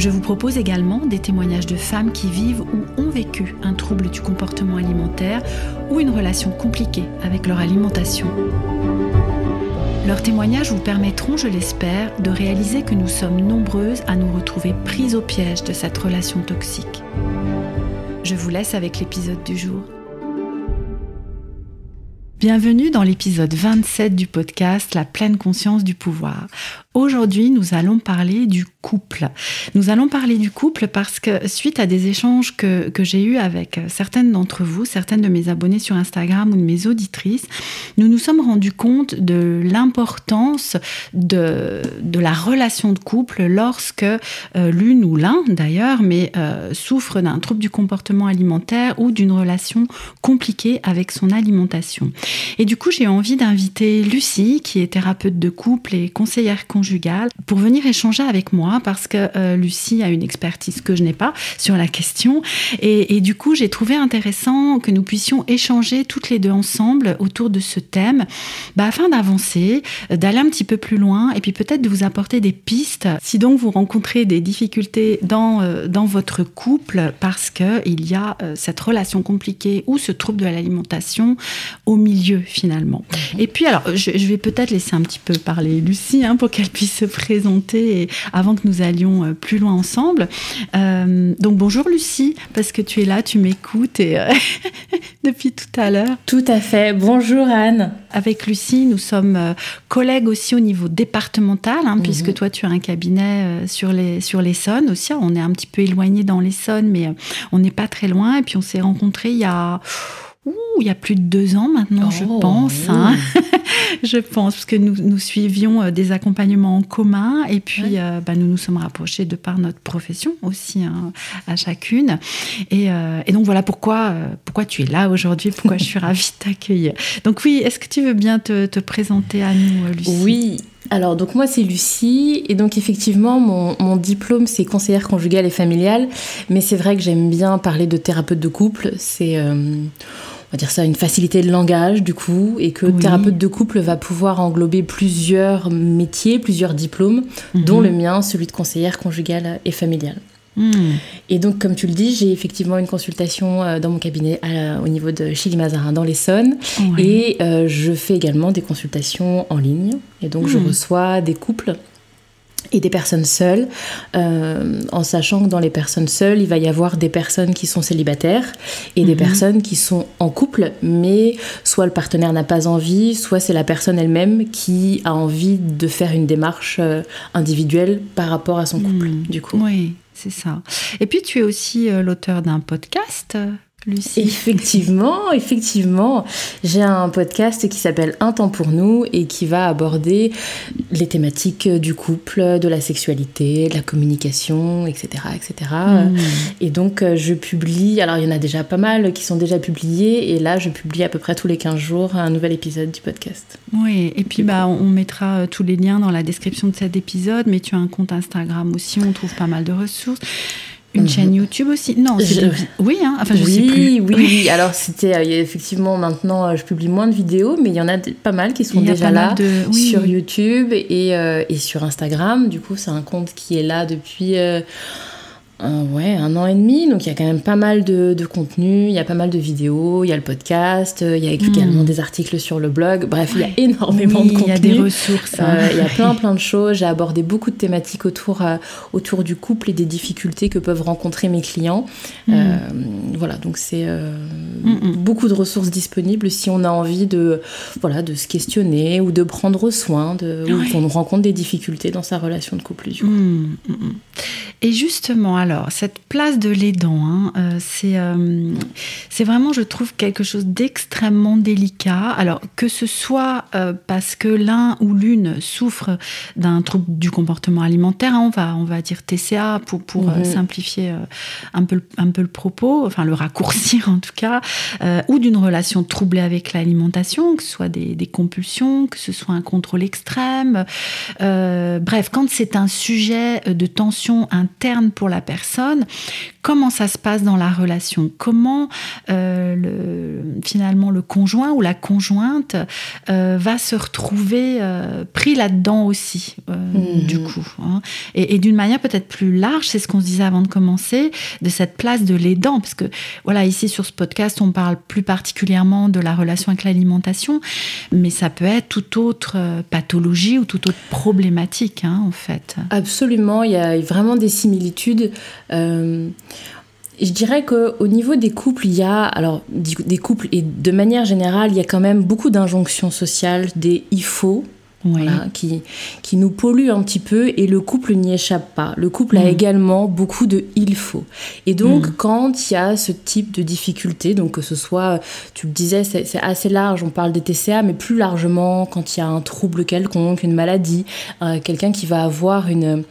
Je vous propose également des témoignages de femmes qui vivent ou ont vécu un trouble du comportement alimentaire ou une relation compliquée avec leur alimentation. Leurs témoignages vous permettront, je l'espère, de réaliser que nous sommes nombreuses à nous retrouver prises au piège de cette relation toxique. Je vous laisse avec l'épisode du jour. Bienvenue dans l'épisode 27 du podcast La pleine conscience du pouvoir. Aujourd'hui, nous allons parler du couple. Nous allons parler du couple parce que suite à des échanges que, que j'ai eus avec certaines d'entre vous, certaines de mes abonnés sur Instagram ou de mes auditrices, nous nous sommes rendus compte de l'importance de, de la relation de couple lorsque euh, l'une ou l'un d'ailleurs, mais euh, souffre d'un trouble du comportement alimentaire ou d'une relation compliquée avec son alimentation. Et du coup, j'ai envie d'inviter Lucie, qui est thérapeute de couple et conseillère conjugale, pour venir échanger avec moi parce que euh, Lucie a une expertise que je n'ai pas sur la question. Et, du coup, j'ai trouvé intéressant que nous puissions échanger toutes les deux ensemble autour de ce thème bah, afin d'avancer, d'aller un petit peu plus loin et puis peut-être de vous apporter des pistes si donc vous rencontrez des difficultés dans, euh, dans votre couple parce qu'il y a euh, cette relation compliquée ou ce trouble de l'alimentation au milieu finalement. Et puis alors, je, vais peut-être laisser un petit peu parler Lucie hein, pour qu'elle puisse se présenter avant que nous allions euh, plus loin ensemble. Euh, donc bonjour Lucie, parce que tu es là, tu m'écoutes et euh, depuis tout à l'heure. Tout à fait. Bonjour Anne. Avec Lucie, nous sommes collègues aussi au niveau départemental, hein, mhm. puisque toi tu as un cabinet sur les sur l'Essonne aussi. On est un petit peu éloigné dans l'Essonne, mais on n'est pas très loin. Et puis on s'est rencontrés il y a il y a plus de deux ans maintenant, je oh, pense. Hein. je pense, parce que nous, nous suivions euh, des accompagnements en commun et puis euh, bah, nous nous sommes rapprochés de par notre profession aussi hein, à chacune. Et, euh, et, donc voilà pourquoi, pourquoi tu es là aujourd'hui, pourquoi je suis ravie de t'accueillir. Donc oui, est-ce que tu veux bien te, te présenter à nous, Lucie? Oui, alors donc moi c'est Lucie et donc effectivement mon, mon diplôme c'est conseillère conjugale et familiale mais c'est vrai que j'aime bien parler de thérapeute de couple c'est on va dire ça, une facilité de langage du coup, et que thérapeute de couple va pouvoir englober plusieurs métiers, plusieurs diplômes, mhm. dont le mien, celui de conseillère conjugale et familiale. Hmm. Et donc, comme tu le dis, j'ai effectivement une consultation euh, dans mon cabinet au niveau de Chili Mazarin dans l'Essonne. Et euh, je fais également des consultations en ligne. Et donc, je hmm. reçois des couples et des personnes seules, euh, en sachant que dans les personnes seules, il va y avoir des personnes qui sont célibataires et des mhm. personnes qui sont en couple, mais soit le partenaire n'a pas envie, soit c'est la personne elle-même qui a envie de faire une démarche euh, individuelle par rapport à son couple, mhm. du coup. Oui, c'est ça. Et puis tu es aussi euh, l'auteur d'un podcast Lucie. Effectivement, effectivement. J'ai un podcast qui s'appelle Un temps pour nous et qui va aborder les thématiques du couple, de la sexualité, de la communication, etc. etc. Hmm. Et donc, euh, je publie, alors il y en a déjà pas mal qui sont déjà publiés, et là, je publie à peu près tous les 15 jours un nouvel épisode du podcast. Oui, et puis bah, on mettra euh, tous les liens dans la description de cet épisode, mais tu as un compte Instagram aussi, on trouve pas mal de ressources. Une mhm. chaîne YouTube aussi Non, oui, hein enfin je oui, sais plus. Oui, oui, alors c'était euh, effectivement maintenant euh, je publie moins de vidéos, mais il y en a pas mal qui sont déjà là sur YouTube et, euh, et, sur Instagram. Du coup, c'est un compte qui est là depuis un, ouais, un an et demi, donc il y a quand même pas mal de, de, contenu, il y a pas mal de vidéos, il y a le podcast, il y a également hmm. des articles sur le blog, bref, il y a énormément de contenu. Il y a des ressources. Hein. Euh, il y a plein plein de choses, j'ai abordé beaucoup de thématiques autour, euh, autour du couple et des difficultés que peuvent rencontrer mes clients. Hmm. Euh, voilà, donc c'est hmm, beaucoup de ressources disponibles si on a envie de, voilà, de se questionner ou de prendre soin, de, ou qu'on rencontre des difficultés dans sa relation de couple. Du coup. Et justement, alors, cette place de l'aidant, hein, euh, c'est euh, c'est vraiment, je trouve, quelque chose d'extrêmement délicat. Alors, que ce soit euh, parce que l'un ou l'une souffre d'un trouble du comportement alimentaire, hein, on, va, on va dire TCA pour, pour Mhm. simplifier un, peu, le- un peu le propos, enfin le raccourcir en tout cas, euh, ou d'une relation troublée avec l'alimentation, que ce soit des, des compulsions, que ce soit un contrôle extrême. Euh, bref, quand c'est un sujet de tension interne pour la personne, comment ça se passe dans la relation? Comment euh, le, finalement le conjoint ou la conjointe euh, va se retrouver euh, pris là-dedans aussi, Mhm. du coup hein? Et, et d'une manière peut-être plus large, c'est ce qu'on se disait avant de commencer, de cette place de l'aidant, parce que voilà, ici sur ce podcast, on parle plus particulièrement de la relation avec l'alimentation, mais ça peut être toute autre pathologie ou toute autre problématique, hein, en fait. Absolument, il y a vraiment des similitudes. Euh, je dirais qu'au niveau des couples, il y a, alors des couples et de manière générale, il y a quand même beaucoup d'injonctions sociales, des il faut, Oui. voilà, qui, qui nous polluent un petit peu et le couple n'y échappe pas. Le couple a Mm. également beaucoup de il faut. Et donc, Mm. quand il y a ce type de difficulté, donc que ce soit, tu le disais, c'est c'est assez large, on parle des TCA, mais plus largement, quand il y a un trouble quelconque, une maladie, euh, quelqu'un qui va avoir une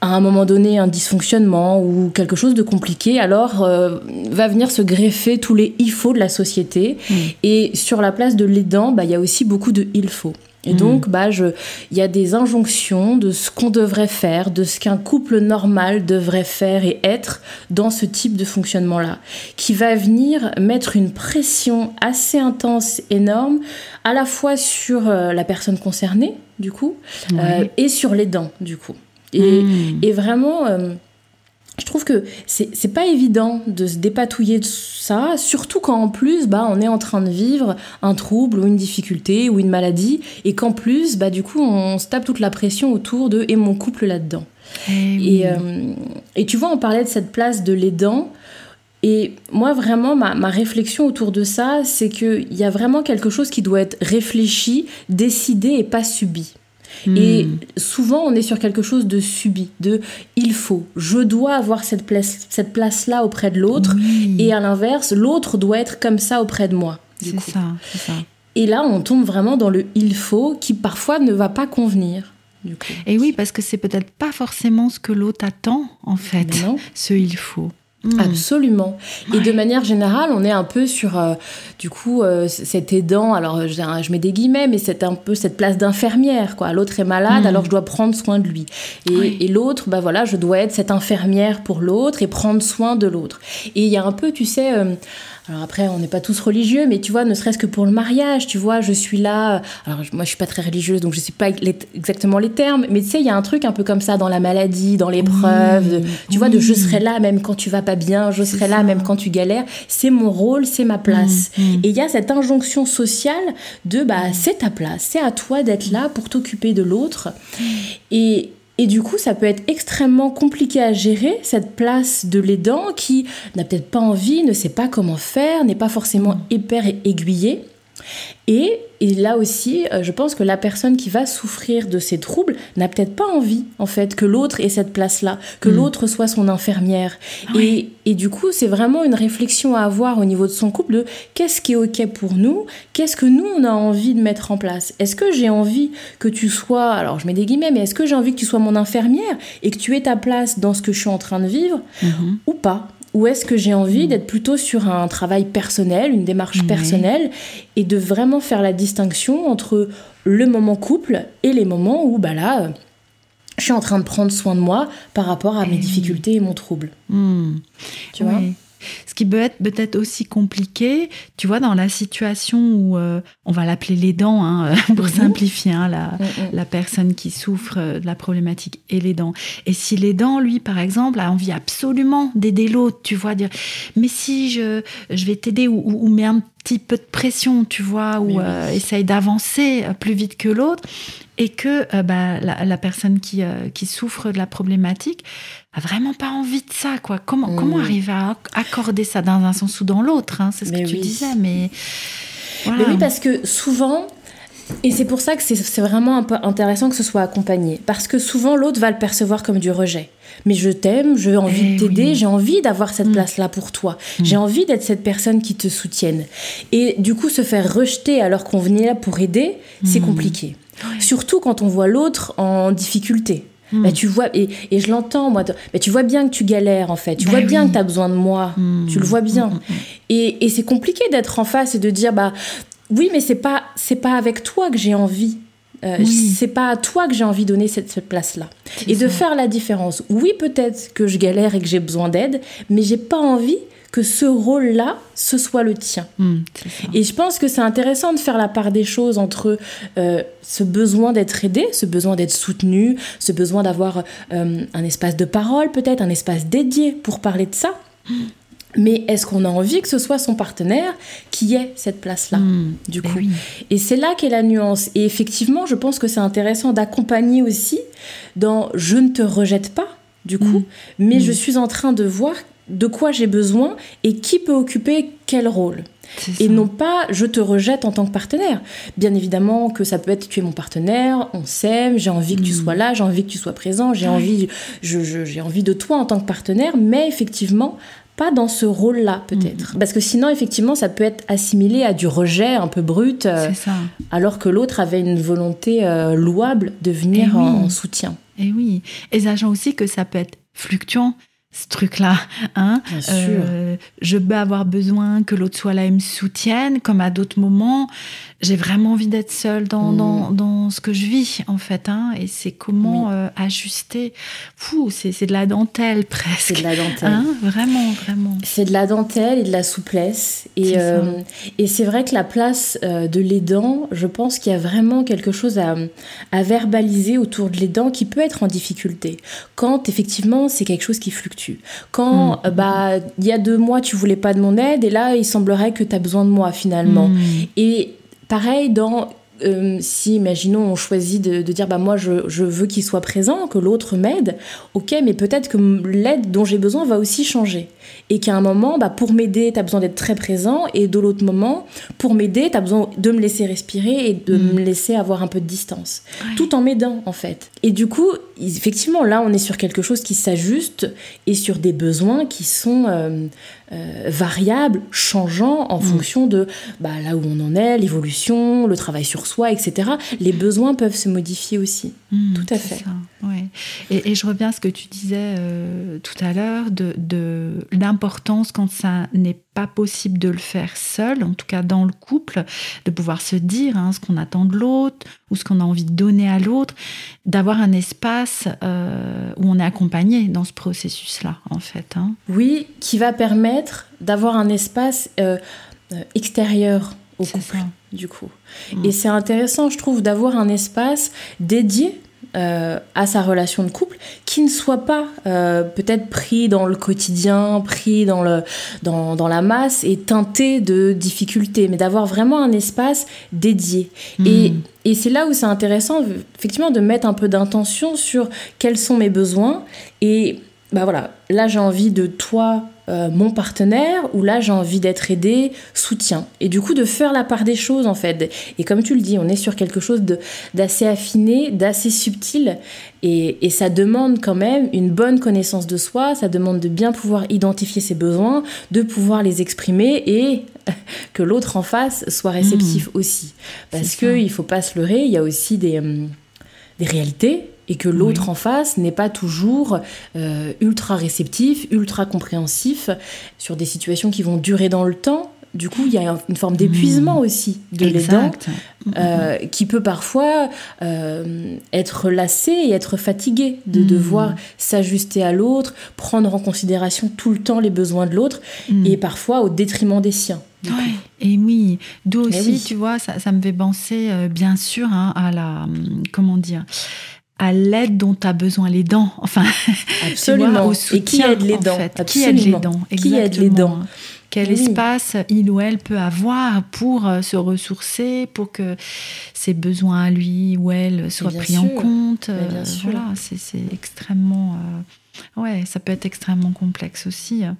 à un moment donné un dysfonctionnement ou quelque chose de compliqué, alors euh, va venir se greffer tous les il faut de la société. Mm. Et sur la place de l'aidant, bah, il y a aussi beaucoup de il faut. Et Mm. donc, bah, je- il y a des injonctions de ce qu'on devrait faire, de ce qu'un couple normal devrait faire et être dans ce type de fonctionnement-là, qui va venir mettre une pression assez intense, énorme, à la fois sur euh, la personne concernée, du coup, euh, et sur l'aidant, du coup. Et, Mm. et vraiment, euh, je trouve que c'est pas évident de se dépatouiller de ça, surtout quand en plus, bah, on est en train de vivre un trouble ou une difficulté ou une maladie, et qu'en plus, bah, du coup, on se tape toute la pression autour de et mon couple là-dedans. Eh. Et, euh, et tu vois, on parlait de cette place de l'aidant. Et moi, vraiment, ma, ma réflexion autour de ça, c'est qu'il y a vraiment quelque chose qui doit être réfléchi, décidé et pas subi. Et Mm. souvent, on est sur quelque chose de subi, de il faut, je dois avoir cette place, cette place-là auprès de l'autre, Oui. et à l'inverse, l'autre doit être comme ça auprès de moi. c'est ça, c'est ça. Et là, on tombe vraiment dans le il faut qui parfois ne va pas convenir. Du coup. Et oui, parce que c'est peut-être pas forcément ce que l'autre attend, en fait, ce il faut. Mm. Absolument. Et de manière générale, on est un peu sur, euh, du coup, euh, cet aidant. Alors, je, je mets des guillemets, mais c'est un peu cette place d'infirmière, quoi. L'autre est malade, Mm. alors je dois prendre soin de lui. Et, Oui. et l'autre, bah voilà, je dois être cette infirmière pour l'autre et prendre soin de l'autre. Et il y a un peu, tu sais. euh, alors après, on n'est pas tous religieux, mais tu vois, ne serait-ce que pour le mariage, tu vois, je suis là. euh, Alors moi, je suis pas très religieuse, donc je sais pas les- exactement les termes, mais tu sais, il y a un truc un peu comme ça dans la maladie, dans l'épreuve. Tu vois, de je serai là même quand tu vas pas bien, je serai là ça. même quand tu galères. C'est mon rôle, c'est ma place. Mm, mm. Et il y a cette injonction sociale de bah c'est ta place, c'est à toi d'être là pour t'occuper de l'autre. Et et du coup, ça peut être extrêmement compliqué à gérer, cette place de l'aidant qui n'a peut-être pas envie, ne sait pas comment faire, n'est pas forcément hyper aiguillé. Et, et là aussi, euh, je pense que la personne qui va souffrir de ces troubles n'a peut-être pas envie, en fait, que l'autre ait cette place-là, que Mm. l'autre soit son infirmière. Ah oui. Et, et du coup, c'est vraiment une réflexion à avoir au niveau de son couple de qu'est-ce qui est OK pour nous, qu'est-ce que nous, on a envie de mettre en place. Est-ce que j'ai envie que tu sois, alors je mets des guillemets, mais est-ce que j'ai envie que tu sois mon infirmière et que tu aies ta place dans ce que je suis en train de vivre Mhm. ou pas? Ou est-ce que j'ai envie d'être plutôt sur un travail personnel, une démarche Ouais. personnelle, et de vraiment faire la distinction entre le moment couple et les moments où, bah là, je suis en train de prendre soin de moi par rapport à mes difficultés et mon trouble. Mm. Tu vois. Ce qui peut être peut-être aussi compliqué, tu vois, dans la situation où euh, on va l'appeler les dents, hein, pour Mhm. simplifier, hein, la, Mm, mm. la personne qui souffre euh, de la problématique et les dents. Et si les dents, lui, par exemple, a envie absolument d'aider l'autre, tu vois, dire, mais si je, je vais t'aider ou, ou, ou met un petit peu de pression, tu vois, ou oui. euh, essaye d'avancer plus vite que l'autre, et que euh, bah, la, la personne qui, euh, qui souffre de la problématique a vraiment pas envie de ça, quoi. Comment, Mm. comment arriver à acc- accorder ça dans un sens ou dans l'autre hein, C'est ce Mais que tu disais, mais... Mais oui, parce que souvent, Et c'est pour ça que c'est vraiment un peu intéressant que ce soit accompagné. Parce que souvent, l'autre va le percevoir comme du rejet. Mais je t'aime, j'ai envie Eh de t'aider, oui. j'ai envie d'avoir cette Mm. place-là pour toi. J'ai envie d'être cette personne qui te soutienne. Et du coup, se faire rejeter alors qu'on venait là pour aider, c'est Mm. Surtout quand on voit l'autre en difficulté. Mm. Bah, tu vois, et, et je l'entends, moi, mais tu vois bien que tu galères en fait. Tu Bah vois bien que tu as besoin de moi. Mm. Tu le vois bien. Mm, mm, mm. Et, et c'est compliqué d'être en face et de dire bah oui, mais c'est pas c'est pas avec toi que j'ai envie. Euh, Oui. C'est pas à toi que j'ai envie de donner cette, cette place-là. Et de faire la différence. Oui, peut-être que je galère et que j'ai besoin d'aide, mais j'ai pas envie que ce rôle-là, ce soit le tien. Mm, ça. Et je pense que c'est intéressant de faire la part des choses entre euh, ce besoin d'être aidé, ce besoin d'être soutenu, ce besoin d'avoir euh, un espace de parole peut-être, un espace dédié pour parler de ça. Mais est-ce qu'on a envie que ce soit son partenaire qui ait cette place-là Mm. du Eh coup? oui. Et c'est là qu'est la nuance. Et effectivement, je pense que c'est intéressant d'accompagner aussi dans je ne te rejette pas, du coup, mais je suis en train de voir de quoi j'ai besoin et qui peut occuper quel rôle. Et non pas je te rejette en tant que partenaire. Bien évidemment que ça peut être tu es mon partenaire, on s'aime, j'ai envie que tu Mm. sois là, j'ai envie que tu sois présent, j'ai Oui. envie, je, j'ai envie de toi en tant que partenaire, mais effectivement pas dans ce rôle-là peut-être. Mm. Parce que sinon effectivement ça peut être assimilé à du rejet un peu brut, euh, alors que l'autre avait une volonté euh, louable de venir Eh oui. en, en soutien. Et oui. Et sachant aussi que ça peut être fluctuant, ce truc-là. Hein Bien Euh, je peux avoir besoin que l'autre soit là et me soutienne, comme à d'autres moments, j'ai vraiment envie d'être seule dans, Mm. dans, dans ce que je vis, en fait. Hein, et c'est comment Oui. euh, ajuster. Fou, c'est de la dentelle presque. C'est de la dentelle. Hein, vraiment, vraiment. C'est de la dentelle et de la souplesse. Et, C'est euh, et c'est vrai que la place de l'aidant, je pense qu'il y a vraiment quelque chose à, à verbaliser autour de l'aidant qui peut être en difficulté. Quand effectivement c'est quelque chose qui fluctue. Quand Mm. euh, bah il y a deux mois tu voulais pas de mon aide et là il semblerait que tu as besoin de moi finalement. Mm. Et pareil, dans euh, si, imaginons, on choisit de, de dire bah moi je, je veux qu'il soit présent, que l'autre m'aide, ok, mais peut-être que l'aide dont j'ai besoin va aussi changer. Et qu'à un moment, bah, pour m'aider, tu as besoin d'être très présent, et de l'autre moment, pour m'aider, tu as besoin de me laisser respirer et de Mm. me laisser avoir un peu de distance. Ouais. Tout en m'aidant, en fait. Et du coup, effectivement, là, on est sur quelque chose qui s'ajuste et sur des besoins qui sont euh, euh, variables, changeants en Mm. fonction de bah, là où on en est, l'évolution, le travail sur soi, etc. Les besoins peuvent se modifier aussi. Mm, Tout à fait. ça, ouais. et, et je reviens à ce que tu disais euh, tout à l'heure de, de l'importance quand ça n'est pas possible de le faire seul, en tout cas dans le couple, de pouvoir se dire hein, ce qu'on attend de l'autre ou ce qu'on a envie de donner à l'autre, d'avoir un espace euh, où on est accompagné dans ce processus-là, en fait. hein. Oui, qui va permettre d'avoir un espace euh, euh, extérieur au couple, ça. du coup. Mm. Et c'est intéressant, je trouve, d'avoir un espace dédié euh, à sa relation de couple qui ne soit pas euh, peut-être pris dans le quotidien, pris dans, le, dans, dans la masse et teinté de difficultés, mais d'avoir vraiment un espace dédié. Et, Mm. et c'est là où c'est intéressant, effectivement, de mettre un peu d'intention sur quels sont mes besoins. Et bah voilà, là j'ai envie de toi, euh, mon partenaire, ou là j'ai envie d'être aidé, soutien. Et du coup, de faire la part des choses, en fait. Et comme tu le dis, on est sur quelque chose de- d'assez affiné, d'assez subtil. Et, et ça demande quand même une bonne connaissance de soi, ça demande de bien pouvoir identifier ses besoins, de pouvoir les exprimer et que l'autre en face soit réceptif aussi. Parce qu'il ne faut pas se leurrer, il y a aussi des, hum, des réalités et que l'autre Oui. en face n'est pas toujours euh, ultra réceptif, ultra compréhensif sur des situations qui vont durer dans le temps. Du coup, il y a un- une forme d'épuisement aussi de l'aidant euh, qui peut parfois euh, être lassé et être fatigué de Mm. devoir s'ajuster à l'autre, prendre en considération tout le temps les besoins de l'autre Mm. et parfois au détriment des siens. Ouais, et oui, d'où Eh aussi, oui. tu vois, ça, ça me fait penser, euh, bien sûr, hein, à la, hum, comment dire, à l'aide dont a besoin les dents. Enfin, Absolument. au et qui soutien, aide les en dents? fait. Qui aide les dents? Qui aide les dents? Quel oui. espace il ou elle peut avoir pour euh, se ressourcer, pour que ses besoins à lui ou elle soient pris en compte? Euh. Voilà, c'est c'est extrêmement. euh, Ouais, ça peut être extrêmement complexe aussi. Mmh,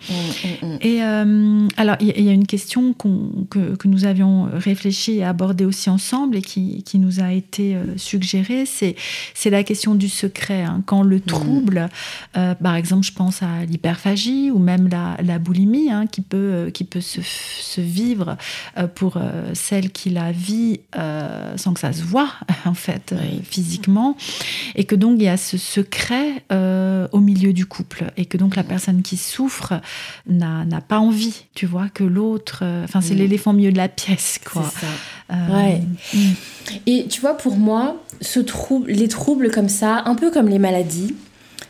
mmh, mmh. Et euh, alors, il y, a une question que, que, nous avions réfléchi et abordée aussi ensemble et qui, qui nous a été euh, suggérée, c'est la question du secret. Hein. Quand le trouble, euh, par exemple, je pense à l'hyperphagie ou même la, la boulimie, hein, qui peut, qui peut se, se vivre pour celle qui la vit sans que ça se voit, en fait, physiquement. Et que donc, il y a ce secret au milieu du couple et que donc la personne qui souffre n'a pas envie, tu vois, que l'autre. Euh, enfin, c'est mm. l'éléphant milieu de la pièce, quoi. Ça. Euh, ouais. Mm. Et tu vois, pour moi, ce trouble, les troubles comme ça, un peu comme les maladies,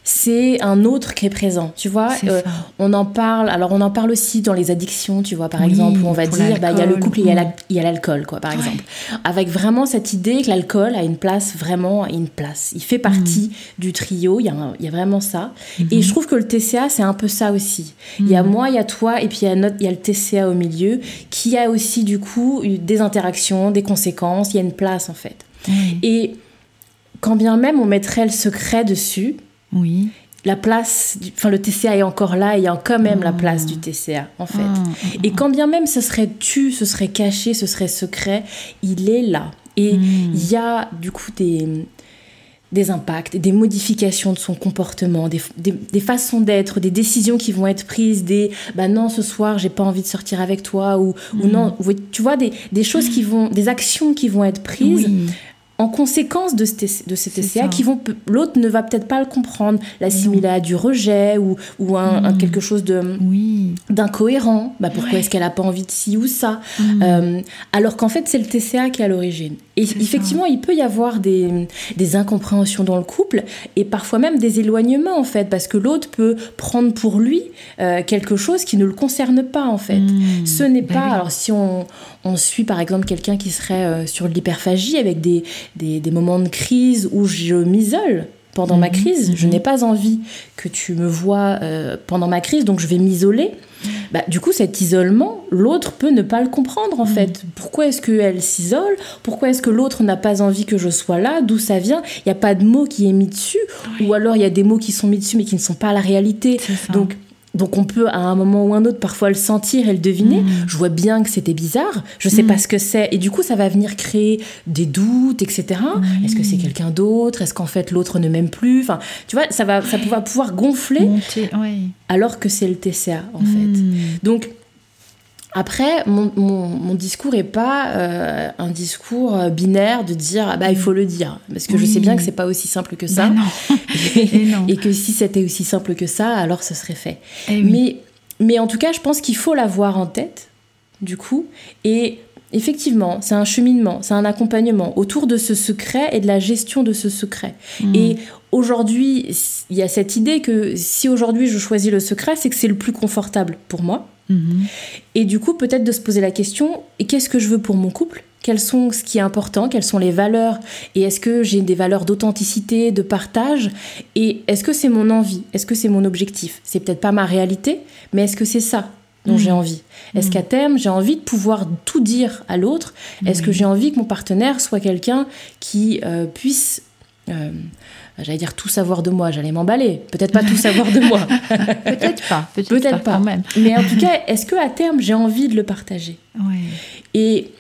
c'est un autre qui est présent. Tu vois, euh, on en parle. Alors, on en parle aussi dans les addictions, tu vois, par exemple, où on va dire, bah, il y a le couple et il y a l'alcool, quoi, par exemple. Avec vraiment cette idée que l'alcool a une place, vraiment une place. Il fait partie mm. du trio, il y, a y a vraiment ça. Mm-hmm. Et je trouve que le TCA, c'est un peu ça aussi. Il y a mm. moi, il y a toi, et puis il y, y a le TCA au milieu, qui a aussi, du coup, des interactions, des conséquences. Il y a une place, en fait. Et quand bien même on mettrait le secret dessus, oui. La place, enfin le TCA est encore là, il y a quand même la place du TCA en fait. Ah, ah, et quand bien même ce serait tu, ce serait caché, ce serait secret, il est là. Et hmm. il y a du coup des, des impacts, des modifications de son comportement, des, des, façons d'être, des décisions qui vont être prises, des bah non ce soir j'ai pas envie de sortir avec toi ou, ou hmm. non, tu vois des, des, choses qui vont, des actions qui vont être prises en conséquence de, ce, de ces TCA qui vont l'autre ne va peut-être pas le comprendre. L'assimiler à du rejet ou, ou un, mm. quelque chose de oui. d'incohérent. Bah pourquoi est-ce qu'elle a pas envie de ci ou ça? Mm. euh, alors qu'en fait c'est le TCA qui est à l'origine et effectivement il peut y avoir des, des, incompréhensions dans le couple et parfois même des éloignements en fait parce que l'autre peut prendre pour lui euh, quelque chose qui ne le concerne pas en fait. Mm. ce n'est bah pas alors si on, on suit par exemple quelqu'un qui serait euh, sur l'hyperphagie avec des des, moments de crise où je m'isole pendant ma mhm, crise. Je mhm. n'ai pas envie que tu me vois euh, pendant ma crise, donc je vais m'isoler. Bah, du coup, cet isolement, l'autre peut ne pas le comprendre en mhm. fait. Pourquoi est-ce qu'elle s'isole? Pourquoi est-ce que l'autre n'a pas envie que je sois là? D'où ça vient? Il n'y a pas de mot qui est mis dessus, ou alors il y a des mots qui sont mis dessus mais qui ne sont pas la réalité. Donc donc on peut à un moment ou un autre parfois le sentir et le deviner. Mm. Je vois bien que c'était bizarre, je sais mm. pas ce que c'est. Et du coup, ça va venir créer des doutes, etc. Est-ce que c'est quelqu'un d'autre? Est-ce qu'en fait l'autre ne m'aime plus? Enfin, tu vois, ça va, ça va pouvoir gonfler alors que c'est le TCA en fait. Mm. Donc après, mon, mon, discours n'est pas euh, un discours euh, binaire de dire ah bah il faut le dire parce que je sais bien que c'est pas aussi simple que ça bah et, que si c'était aussi simple que ça alors ce serait fait. Eh mais mais en tout cas, je pense qu'il faut l'avoir en tête du coup et effectivement, c'est un cheminement, c'est un accompagnement autour de ce secret et de la gestion de ce secret. Hmm. Et aujourd'hui, il y a cette idée que si aujourd'hui je choisis le secret, c'est que c'est le plus confortable pour moi. Et du coup, peut-être de se poser la question, qu'est-ce que je veux pour mon couple? Quels sont ce qui est important? Quelles sont les valeurs? Et est-ce que j'ai des valeurs d'authenticité, de partage? Et est-ce que c'est mon envie? Est-ce que c'est mon objectif? C'est peut-être pas ma réalité, mais est-ce que c'est ça dont j'ai mhm. envie? Est-ce qu'à terme, j'ai envie de pouvoir tout dire à l'autre? Est-ce que j'ai envie que mon partenaire soit quelqu'un qui euh, puisse... Euh, j'allais dire tout savoir de moi, j'allais m'emballer. Peut-être pas tout savoir de moi. peut-être pas, peut-être pas, quand même. Mais en tout cas, est-ce que à terme j'ai envie de le partager? Et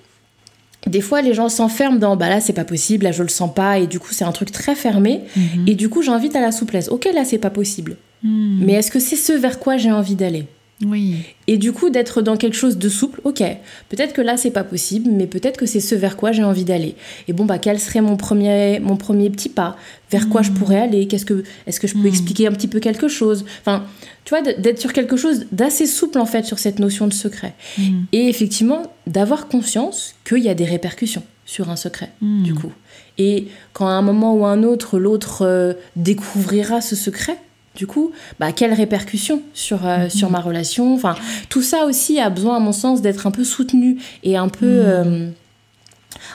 des fois, les gens s'enferment dans bah là c'est pas possible, là je le sens pas, et du coup c'est un truc très fermé. Mhm. Et du coup j'invite à la souplesse. Ok, là c'est pas possible. Hmm. Mais est-ce que c'est ce vers quoi j'ai envie d'aller? Oui. Et du coup, d'être dans quelque chose de souple, ok, peut-être que là, c'est pas possible, mais peut-être que c'est ce vers quoi j'ai envie d'aller. Et bon, bah, quel serait mon premier, mon premier petit pas? Vers quoi je hmm. pourrais aller? Qu'est-ce que, Est-ce que je peux hmm. expliquer un petit peu quelque chose? Enfin, tu vois, d'être sur quelque chose d'assez souple, en fait, sur cette notion de secret. Hmm. Et effectivement, d'avoir conscience qu'il y a des répercussions sur un secret, du coup. Et quand à un moment ou à un autre, l'autre euh, découvrira ce secret, du coup, bah, quelles répercussions sur, euh, mhm. sur ma relation? Enfin, tout ça aussi a besoin, à mon sens, d'être un peu soutenu et un peu mhm. euh,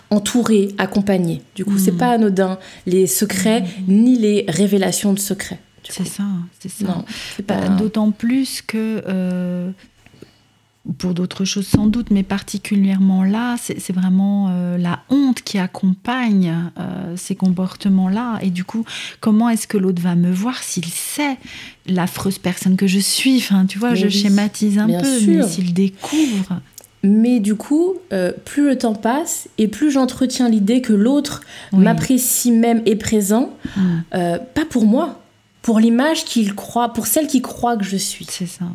entouré, accompagné. Du coup, c'est mhm. pas anodin, les secrets ni les révélations de secrets. C'est ça, c'est ça. D'autant plus que euh, pour d'autres choses sans doute, mais particulièrement là, c'est vraiment euh, la honte qui accompagne euh, ces comportements-là. Et du coup, comment est-ce que l'autre va me voir s'il sait l'affreuse personne que je suis? Enfin, tu vois, je schématise un peu, mais s'il découvre. Mais du coup, euh, plus le temps passe et plus j'entretiens l'idée que l'autre m'apprécie même et présent, mm. pas pour moi, pour l'image qu'il croit, pour celle qui croit que je suis. C'est ça.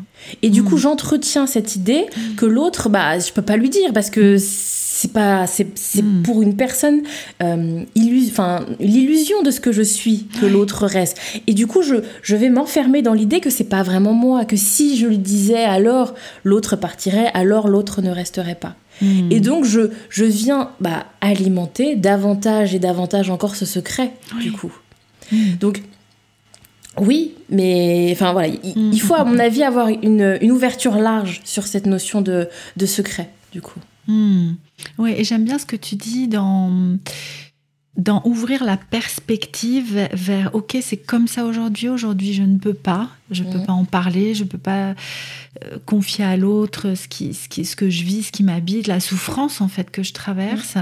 Et du coup, mm. j'entretiens cette idée que l'autre, bah, je peux pas lui dire parce que c'est pas, c'est, mm. pour une personne euh, l'illusion de ce que je suis que l'autre reste. Et du coup, je, je vais m'enfermer dans l'idée que c'est pas vraiment moi, que si je lui disais, alors l'autre partirait, alors l'autre ne resterait pas. Mm. Et donc, je, je viens bah, alimenter davantage et davantage encore ce secret, du coup. Donc, oui, mais enfin voilà, il, mm. faut à mon avis avoir une, ouverture large sur cette notion de, secret, du coup. Mm. Oui, et j'aime bien ce que tu dis dans, dans ouvrir la perspective vers, ok, c'est comme ça aujourd'hui, aujourd'hui je ne peux pas, je ne peux mm. pas en parler, je ne peux pas euh, confier à l'autre ce, qui, ce, qui, ce que je vis, ce qui m'habite, la souffrance en fait que je traverse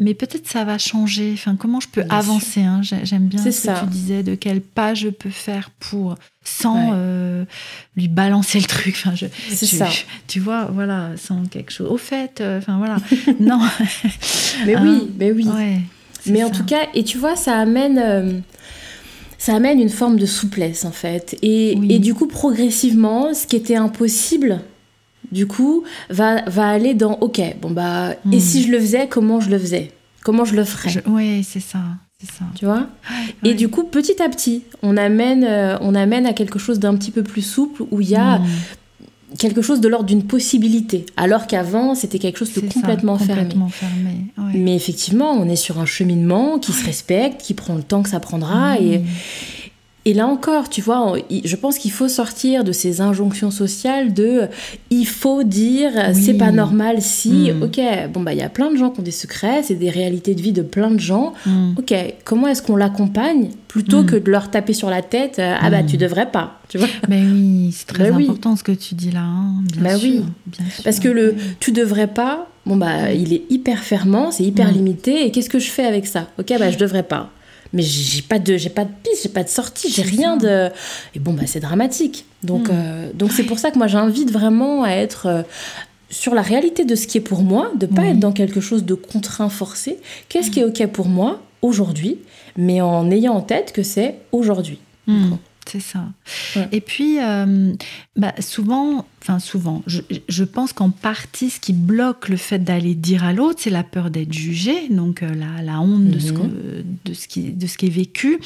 mais peut-être ça va changer. Enfin, comment je peux avancer hein? J'aime bien ce que tu disais, de quel pas je peux faire pour sans euh, lui balancer le truc. Enfin, je, c'est ça. tu vois, voilà, sans quelque chose. Au fait, euh, enfin voilà. non. mais oui, hein? mais oui. mais en tout cas, et tu vois, ça amène. Euh, ça amène une forme de souplesse en fait. Et, et du coup, progressivement, ce qui était impossible du coup, va, va aller dans OK, bon bah, et hmm. si je le faisais, comment je le faisais? Comment je le ferais? Oui, c'est ça. Ça. Tu vois? Et du coup, petit à petit, on amène, euh, on amène à quelque chose d'un petit peu plus souple où il y a hmm. quelque chose de l'ordre d'une possibilité, alors qu'avant, c'était quelque chose de complètement, fermé. Mais effectivement, on est sur un cheminement qui se respecte, qui prend le temps que ça prendra. Et, hmm. Et là encore, tu vois, je pense qu'il faut sortir de ces injonctions sociales de il faut dire c'est pas normal si, hmm. ok, bon bah il y a plein de gens qui ont des secrets, c'est des réalités de vie de plein de gens. Hmm. Ok, comment est-ce qu'on l'accompagne plutôt hmm. que de leur taper sur la tête euh, ah bah tu devrais pas, tu vois? Mais oui, c'est très bah important ce que tu dis là, hein, bien, bah sûr, oui. Parce que le tu devrais pas, bon bah il est hyper fermant, c'est hyper limité et qu'est-ce que je fais avec ça? Ok, bah je devrais pas mais j'ai pas de j'ai pas de piste j'ai pas de sortie j'ai rien de et bon bah c'est dramatique. Donc hmm. euh, donc c'est pour ça que moi j'invite vraiment à être euh, sur la réalité de ce qui est pour moi de pas être dans quelque chose de contraint forcé. Qu'est-ce qui est ok pour moi aujourd'hui mais en ayant en tête que c'est aujourd'hui. Hmm. c'est ça. Et puis euh, bah, souvent enfin souvent, je, pense qu'en partie, ce qui bloque le fait d'aller dire à l'autre, c'est la peur d'être jugé, donc euh, la, la honte de, ce mhm. de, ce qui, de ce qui est vécu,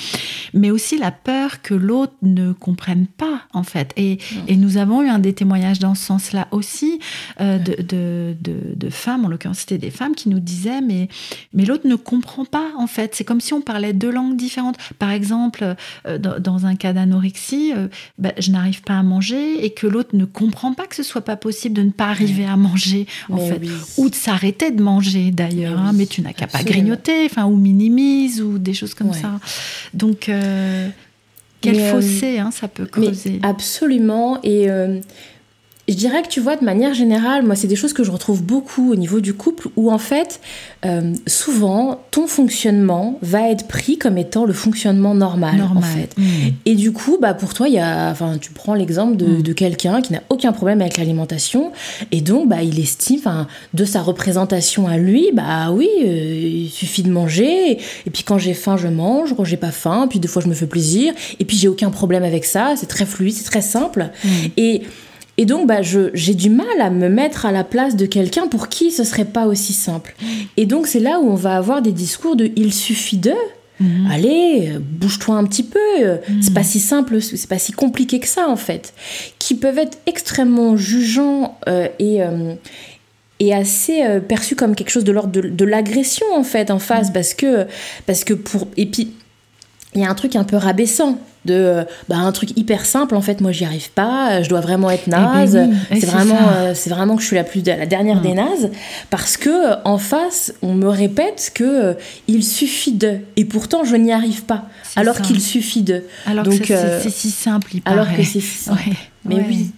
mais aussi la peur que l'autre ne comprenne pas, en fait. Et, et, nous avons eu un des témoignages dans ce sens-là aussi, euh, de, de, de, femmes, en l'occurrence c'était des femmes, qui nous disaient, mais, mais l'autre ne comprend pas, en fait. C'est comme si on parlait deux langues différentes. Par exemple, euh, dans, un cas d'anorexie, bah, je n'arrive pas à manger et que l'autre ne comprend pas que ce soit pas possible de ne pas arriver à manger, en fait, ou de s'arrêter de manger d'ailleurs. Mais, hein, mais tu n'as qu'à pas grignoter, enfin, ou minimise, ou des choses comme ça. Donc, euh, quel euh, fossé hein, ça peut creuser. absolument. Et euh, je dirais que tu vois, de manière générale, moi, c'est des choses que je retrouve beaucoup au niveau du couple où en fait, euh, souvent, ton fonctionnement va être pris comme étant le fonctionnement normal, en fait. Mmh. Et du coup, bah, pour toi, il y a, enfin, tu prends l'exemple de, mmh. quelqu'un qui n'a aucun problème avec l'alimentation et donc, bah, il estime, de sa représentation à lui, bah oui, euh, il suffit de manger et puis quand j'ai faim, je mange, quand j'ai pas faim, puis des fois, je me fais plaisir et puis j'ai aucun problème avec ça. C'est très fluide, c'est très simple. Mmh. Et et donc, bah, j'ai du mal à me mettre à la place de quelqu'un pour qui ce serait pas aussi simple. Et donc, c'est là où on va avoir des discours de il suffit de. Mhm. Allez, bouge-toi un petit peu. Mhm. C'est pas si simple, c'est pas si compliqué que ça en fait. Qui peuvent être extrêmement jugeants euh, et, euh, et assez euh, perçus comme quelque chose de l'ordre de, l'agression en fait en face mhm. parce que parce que pour et puis il y a un truc un peu rabaissant de euh, bah, un truc hyper simple en fait moi j'y arrive pas je dois vraiment être Eh ben naze oui, et c'est vraiment euh, c'est vraiment que je suis la plus la dernière Mm. des nazes parce que euh, en face on me répète que euh, il suffit de et pourtant je n'y arrive pas alors qu'il suffit de Alors Donc, c'est- euh, si simple, il alors paraît. que c'est si simple. Ouais, Mais ouais. oui.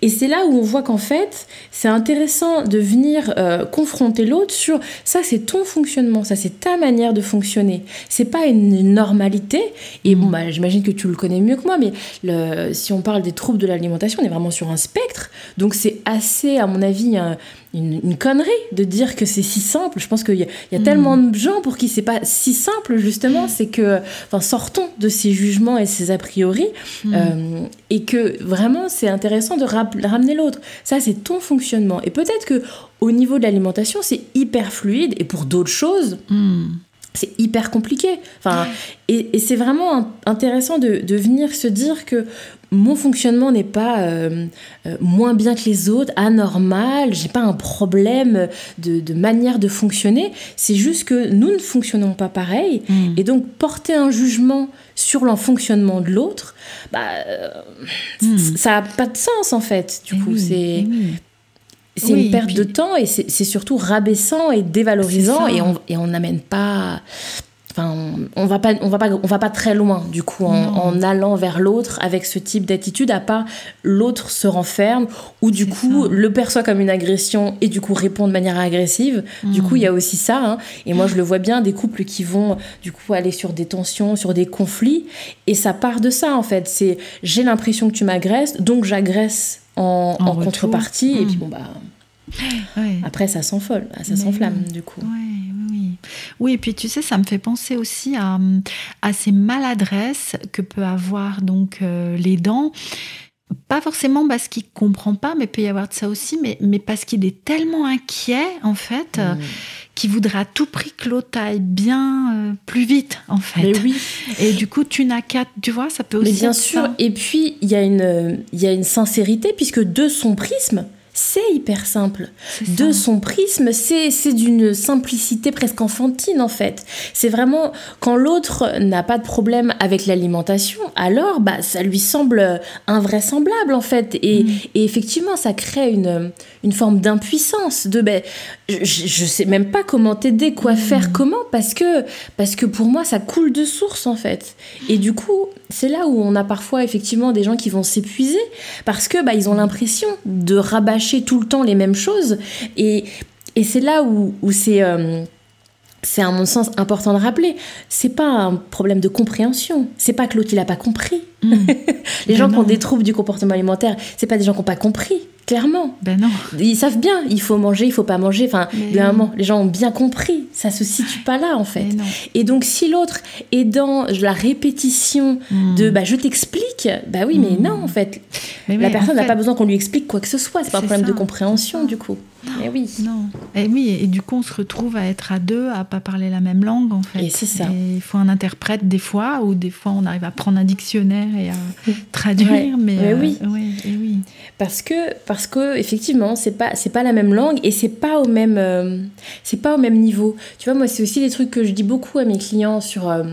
Et c'est là où on voit qu'en fait, c'est intéressant de venir euh, confronter l'autre sur ça, c'est ton fonctionnement, ça, c'est ta manière de fonctionner. C'est pas une normalité. Et bon, bah, j'imagine que tu le connais mieux que moi, mais le, si on parle des troubles de l'alimentation, on est vraiment sur un spectre. Donc c'est assez, à mon avis, un- une, une connerie de dire que c'est si simple. Je pense qu'il y a, il y a tellement de gens pour qui c'est pas si simple, justement. C'est que, enfin, sortons de ces jugements et ces a priori. Euh, et que vraiment c'est intéressant de ramener l'autre. Ça c'est ton fonctionnement. Et peut-être que au niveau de l'alimentation c'est hyper fluide et pour d'autres choses Hmm. C'est hyper compliqué. Enfin, et, et c'est vraiment in- intéressant de, de venir se dire que mon fonctionnement n'est pas euh, euh, moins bien que les autres, anormal, j'ai pas un problème de, de manière de fonctionner, c'est juste que nous ne fonctionnons pas pareil, Hmm. et donc porter un jugement sur le fonctionnement de l'autre, bah, euh, Hmm. ça n'a pas de sens en fait. Du Eh coup, oui, c'est eh oui. C'est Oui, une perte puis- de temps et c'est surtout rabaissant et dévalorisant et on et on n'amène pas. Enfin, on, on va pas, on va pas, on va pas très loin du coup en, allant vers l'autre avec ce type d'attitude. À part l'autre se renferme ou du coup ça. le perçoit comme une agression et du coup répond de manière agressive. Du Mm. coup, il y a aussi ça. hein. Et moi, je le vois bien des couples qui vont du coup aller sur des tensions, sur des conflits et ça part de ça en fait. C'est j'ai l'impression que tu m'agresses, donc j'agresse en, En en retour. contrepartie et Mm. puis bon bah Ouais. après, ça s'enfole, ça s'enflamme oui. du coup. Ouais, oui, et puis tu sais, ça me fait penser aussi à, à ces maladresses que peut avoir donc euh, les dents. Pas forcément parce qu'il comprend pas, mais peut y avoir de ça aussi, mais, mais parce qu'il est tellement inquiet, en fait, euh, Mm. qu'il voudrait à tout prix que l'autre aille bien euh, plus vite, en fait. Mais oui, Et du coup, tu n'as qu'à, tu vois, ça peut aussi mais bien sûr. ça. Et puis, il y, a une- il y a une sincérité, puisque de son prisme, c'est hyper simple. De son prisme, c'est d'une simplicité presque enfantine en fait. C'est vraiment quand l'autre n'a pas de problème avec l'alimentation, alors bah ça lui semble invraisemblable en fait. Et, Mm. et effectivement, ça crée une, une forme d'impuissance. De ben, je, je sais même pas comment t'aider, quoi Mm. faire, comment, parce que, parce que pour moi, ça coule de source en fait. Et du coup, c'est là où on a parfois effectivement des gens qui vont s'épuiser parce que bah, ils ont l'impression de rabâcher tout le temps les mêmes choses. Et, et c'est là où, où c'est. euh, c'est à mon sens important de rappeler, c'est pas un problème de compréhension. C'est pas que l'autre il a pas compris. Mm. Les Ben gens qui ont des troubles du comportement alimentaire, c'est pas des gens qui ont pas compris, clairement. Ben non. Ils savent bien, il faut manger, il faut pas manger. Enfin, moment, les gens ont bien compris. Ça se situe pas là en fait. Et donc si l'autre est dans la répétition de Mm. bah je t'explique, bah oui mais Mm. non en fait. Mais la oui, personne en n'a fait, pas besoin qu'on lui explique quoi que ce soit. C'est pas un problème de compréhension du coup. Mais oui. Non. Et oui, et du coup, on se retrouve à être à deux, à pas parler la même langue, en fait. Et c'est ça. Il faut un interprète des fois, ou des fois, on arrive à prendre un dictionnaire et à traduire. Ouais. Mais, Mais euh, oui. ouais, et oui. Parce que parce que effectivement c'est pas c'est pas la même langue et c'est pas au même euh, c'est pas au même niveau. Tu vois moi c'est aussi des trucs que je dis beaucoup à mes clients sur euh,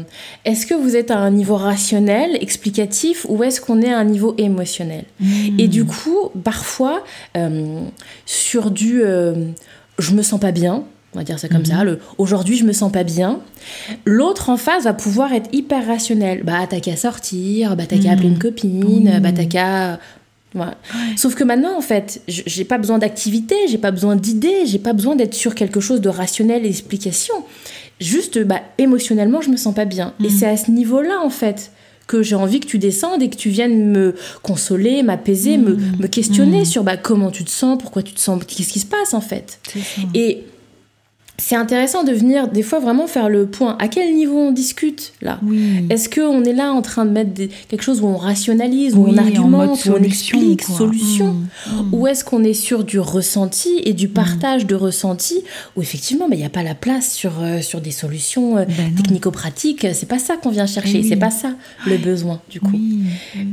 est-ce que vous êtes à un niveau rationnel explicatif ou est-ce qu'on est à un niveau émotionnel? Mm. Et du coup, parfois, sur du je me sens pas bien, on va dire ça comme Mhm. ça, le aujourd'hui je me sens pas bien, l'autre en face va pouvoir être hyper rationnel. Bah t'as qu'à sortir, bah t'as qu'à Mhm. appeler une copine, Oui. bah t'as qu'à. Sauf que maintenant, en fait, j'ai pas besoin d'activité, j'ai pas besoin d'idées, j'ai pas besoin d'être sur quelque chose de rationnel et d'explication. Juste, bah, émotionnellement, je me sens pas bien. Et Mhm. c'est à ce niveau-là, en fait, que j'ai envie que tu descendes et que tu viennes me consoler, m'apaiser, me, Mhm. me questionner Mhm. sur bah, comment tu te sens, pourquoi tu te sens, qu'est-ce qui se passe, en fait. Et c'est intéressant de venir, des fois, vraiment faire le point. À quel niveau on discute, là Oui. est-ce qu'on est là en train de mettre des- quelque chose où on rationalise, où Oui, on en argumente, où on explique, quoi. solution Mm, mm. Ou est-ce qu'on est sur du ressenti et du partage de ressenti où effectivement il n'y a pas la place sur, euh, sur des solutions euh, Ben technico-pratiques C'est pas ça qu'on vient chercher, Eh oui. c'est pas ça le besoin du coup.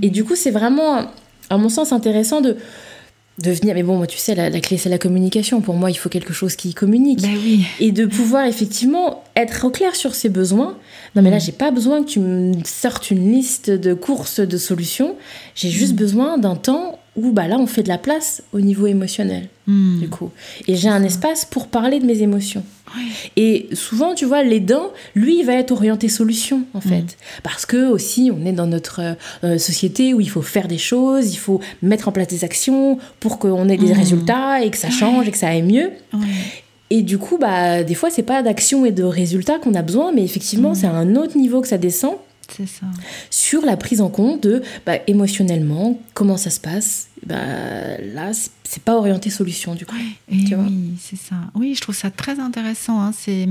Et du coup, c'est vraiment, à mon sens, intéressant de, de venir. Mais bon, moi, tu sais, la, clé, c'est la communication. Pour moi, il faut quelque chose qui communique. Oui. Et de pouvoir effectivement être au clair sur ses besoins. Non, mais là, j'ai pas besoin que tu me sortes une liste de courses, de solutions. J'ai juste besoin d'un temps où bah, là, on fait de la place au niveau émotionnel, Hmm. du coup. Et j'ai un espace pour parler de mes émotions. Et souvent, tu vois, l'aidant, lui, il va être orienté solution, en fait. Parce que aussi, on est dans notre euh, euh, société où il faut faire des choses, il faut mettre en place des actions pour qu'on ait des Mhm. résultats et que ça change et que ça aille mieux. Et du coup, bah, des fois, c'est pas d'action et de résultats qu'on a besoin, mais effectivement, c'est à un autre niveau que ça descend C'est ça. sur la prise en compte de bah, émotionnellement, comment ça se passe. Bah, là, c'est- pas orienté solution, du coup. Et Tu vois? oui, c'est ça. Oui, je trouve ça très intéressant. Hein. C'est